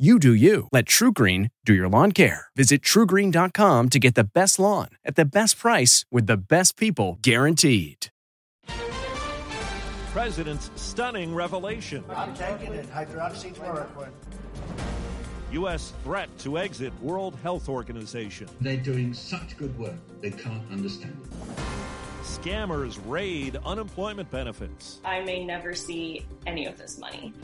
You do you. Let TruGreen do your lawn care. Visit trugreen.com to get the best lawn at the best price with the best people guaranteed. President's stunning revelation. I'm taking it. Hydroxychloroquine. U.S. threat to exit World Health Organization. They're doing such good work, they can't understand it. Scammers raid unemployment benefits. I may never see any of this money.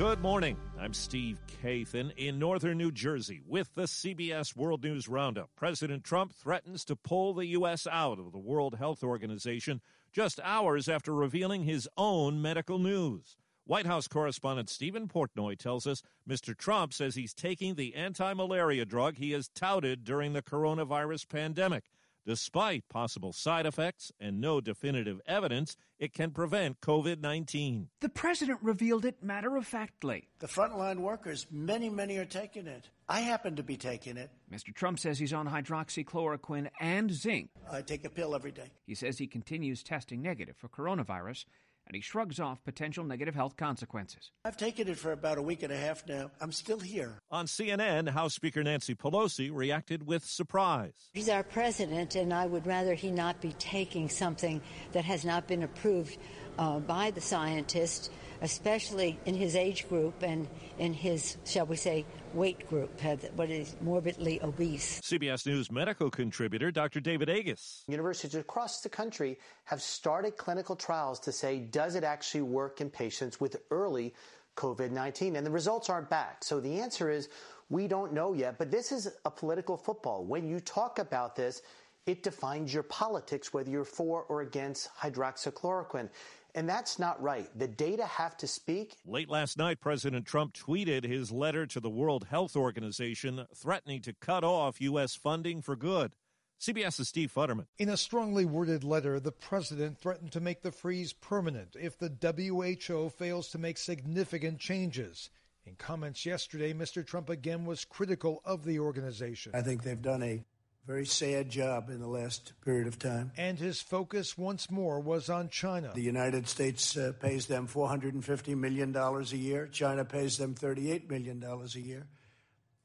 Good morning. I'm Steve Kathan in northern New Jersey with the CBS World News Roundup. President Trump threatens to pull the U.S. out of the World Health Organization just hours after revealing his own medical news. White House correspondent Stephen Portnoy tells us Mr. Trump says he's taking the anti malaria drug he has touted during the coronavirus pandemic. Despite possible side effects and no definitive evidence, it can prevent COVID 19. The president revealed it matter of factly. The frontline workers, many, many are taking it. I happen to be taking it. Mr. Trump says he's on hydroxychloroquine and zinc. I take a pill every day. He says he continues testing negative for coronavirus and he shrugs off potential negative health consequences. I've taken it for about a week and a half now. I'm still here. On CNN, House Speaker Nancy Pelosi reacted with surprise. He's our president, and I would rather he not be taking something that has not been approved uh, by the scientists, especially in his age group and in his, shall we say, weight group, what is morbidly obese. CBS News medical contributor Dr. David Agus. Universities across the country have started clinical trials to say, does it actually work in patients with early COVID 19? And the results aren't back. So the answer is, we don't know yet. But this is a political football. When you talk about this, it defines your politics, whether you're for or against hydroxychloroquine. And that's not right. The data have to speak. Late last night, President Trump tweeted his letter to the World Health Organization threatening to cut off U.S. funding for good. CBS's Steve Futterman. In a strongly worded letter, the president threatened to make the freeze permanent if the WHO fails to make significant changes. In comments yesterday, Mr. Trump again was critical of the organization. I think they've done a very sad job in the last period of time. And his focus once more was on China. The United States uh, pays them $450 million a year. China pays them $38 million a year.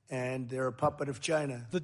And they're a puppet of China. The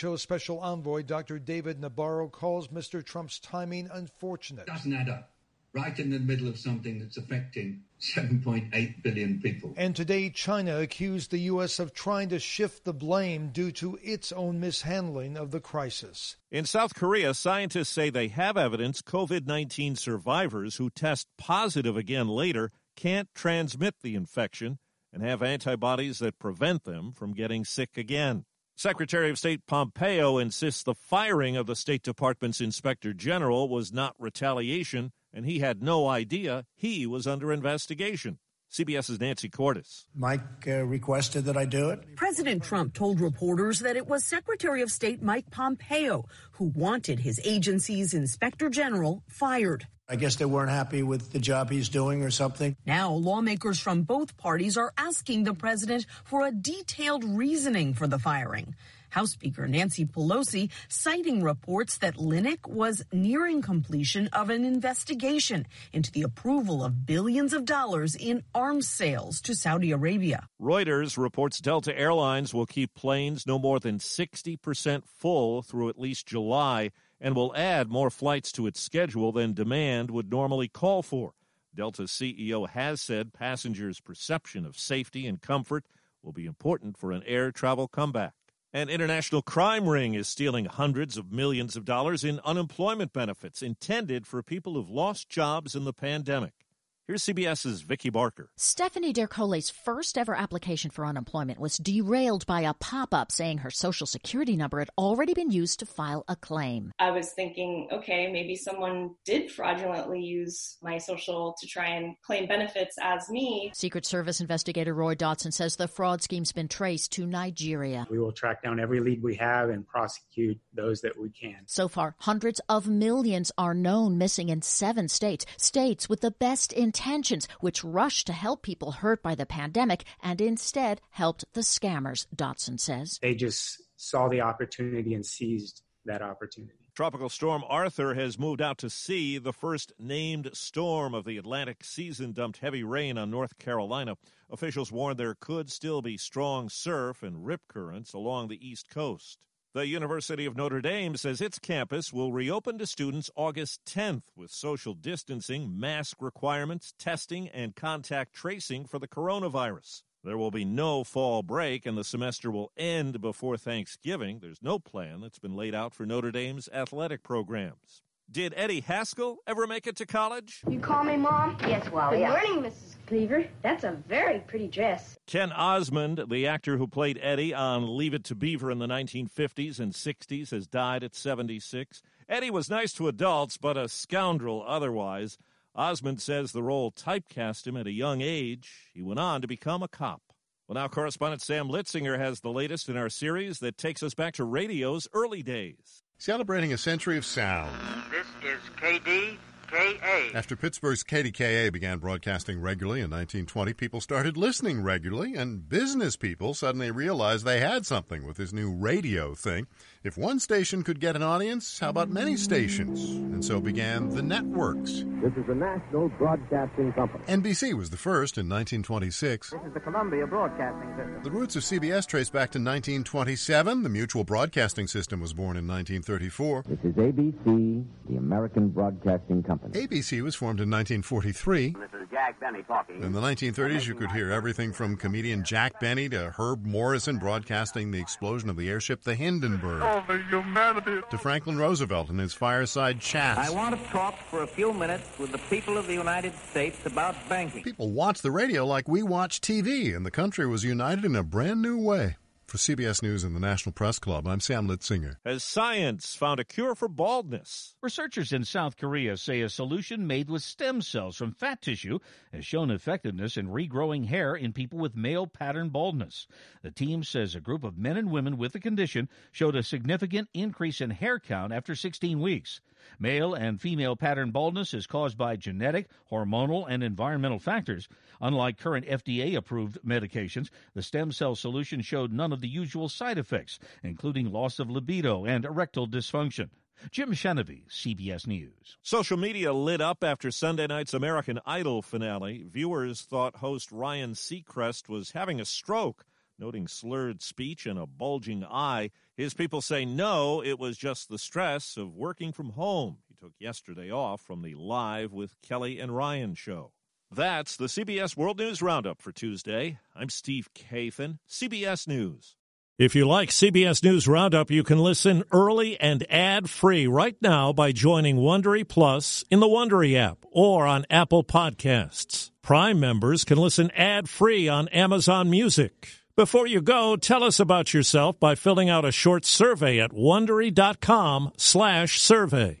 WHO Special Envoy, Dr. David Nabarro, calls Mr. Trump's timing unfortunate. Doesn't add up right in the middle of something that's affecting 7.8 billion people. And today, China accused the U.S. of trying to shift the blame due to its own mishandling of the crisis. In South Korea, scientists say they have evidence COVID 19 survivors who test positive again later can't transmit the infection and have antibodies that prevent them from getting sick again. Secretary of State Pompeo insists the firing of the State Department's inspector general was not retaliation and he had no idea he was under investigation. CBS's Nancy Cordes. Mike uh, requested that I do it. President Trump told reporters that it was Secretary of State Mike Pompeo who wanted his agency's inspector general fired. I guess they weren't happy with the job he's doing or something. Now, lawmakers from both parties are asking the president for a detailed reasoning for the firing. House Speaker Nancy Pelosi citing reports that Linick was nearing completion of an investigation into the approval of billions of dollars in arms sales to Saudi Arabia. Reuters reports Delta Airlines will keep planes no more than 60% full through at least July and will add more flights to its schedule than demand would normally call for. Delta's CEO has said passengers' perception of safety and comfort will be important for an air travel comeback. An international crime ring is stealing hundreds of millions of dollars in unemployment benefits intended for people who've lost jobs in the pandemic. Here's CBS's Vicki Barker. Stephanie Dercole's first ever application for unemployment was derailed by a pop up saying her social security number had already been used to file a claim. I was thinking, okay, maybe someone did fraudulently use my social to try and claim benefits as me. Secret Service investigator Roy Dotson says the fraud scheme's been traced to Nigeria. We will track down every lead we have and prosecute those that we can. So far, hundreds of millions are known missing in seven states, states with the best intentions intentions, which rushed to help people hurt by the pandemic and instead helped the scammers, Dotson says. They just saw the opportunity and seized that opportunity. Tropical storm Arthur has moved out to sea. The first named storm of the Atlantic season dumped heavy rain on North Carolina. Officials warned there could still be strong surf and rip currents along the east coast. The University of Notre Dame says its campus will reopen to students August 10th with social distancing, mask requirements, testing, and contact tracing for the coronavirus. There will be no fall break, and the semester will end before Thanksgiving. There's no plan that's been laid out for Notre Dame's athletic programs. Did Eddie Haskell ever make it to college? You call me Mom? Yes, Wally. Good morning, Mrs. Cleaver. That's a very pretty dress. Ken Osmond, the actor who played Eddie on Leave It to Beaver in the 1950s and 60s, has died at 76. Eddie was nice to adults, but a scoundrel otherwise. Osmond says the role typecast him at a young age. He went on to become a cop. Well, now correspondent Sam Litzinger has the latest in our series that takes us back to radio's early days. Celebrating a century of sound. Is KDKA. After Pittsburgh's KDKA began broadcasting regularly in 1920, people started listening regularly, and business people suddenly realized they had something with this new radio thing. If one station could get an audience, how about many stations? And so began the networks. This is the National Broadcasting Company. NBC was the first in 1926. This is the Columbia Broadcasting System. The roots of CBS trace back to 1927. The Mutual Broadcasting System was born in 1934. This is ABC, the American Broadcasting Company. ABC was formed in 1943. This is Jack Benny talking. In the 1930s, you could hear everything from comedian Jack Benny to Herb Morrison broadcasting the explosion of the airship the Hindenburg. Oh, the humanity. To Franklin Roosevelt and his fireside chats. I want to talk for a few minutes with the people of the United States about banking. People watch the radio like we watch TV, and the country was united in a brand new way. For CBS News and the National Press Club, I'm Sam Litzinger. Has science found a cure for baldness? Researchers in South Korea say a solution made with stem cells from fat tissue has shown effectiveness in regrowing hair in people with male pattern baldness. The team says a group of men and women with the condition showed a significant increase in hair count after 16 weeks. Male and female pattern baldness is caused by genetic, hormonal, and environmental factors. Unlike current FDA approved medications, the stem cell solution showed none of the usual side effects, including loss of libido and erectile dysfunction. Jim Chenevey, CBS News. Social media lit up after Sunday night's American Idol finale. Viewers thought host Ryan Seacrest was having a stroke, noting slurred speech and a bulging eye. His people say no, it was just the stress of working from home. He took yesterday off from the Live with Kelly and Ryan show. That's the CBS World News Roundup for Tuesday. I'm Steve Kathan, CBS News. If you like CBS News Roundup, you can listen early and ad-free right now by joining Wondery Plus in the Wondery app or on Apple Podcasts. Prime members can listen ad-free on Amazon Music. Before you go, tell us about yourself by filling out a short survey at wondery.com/survey.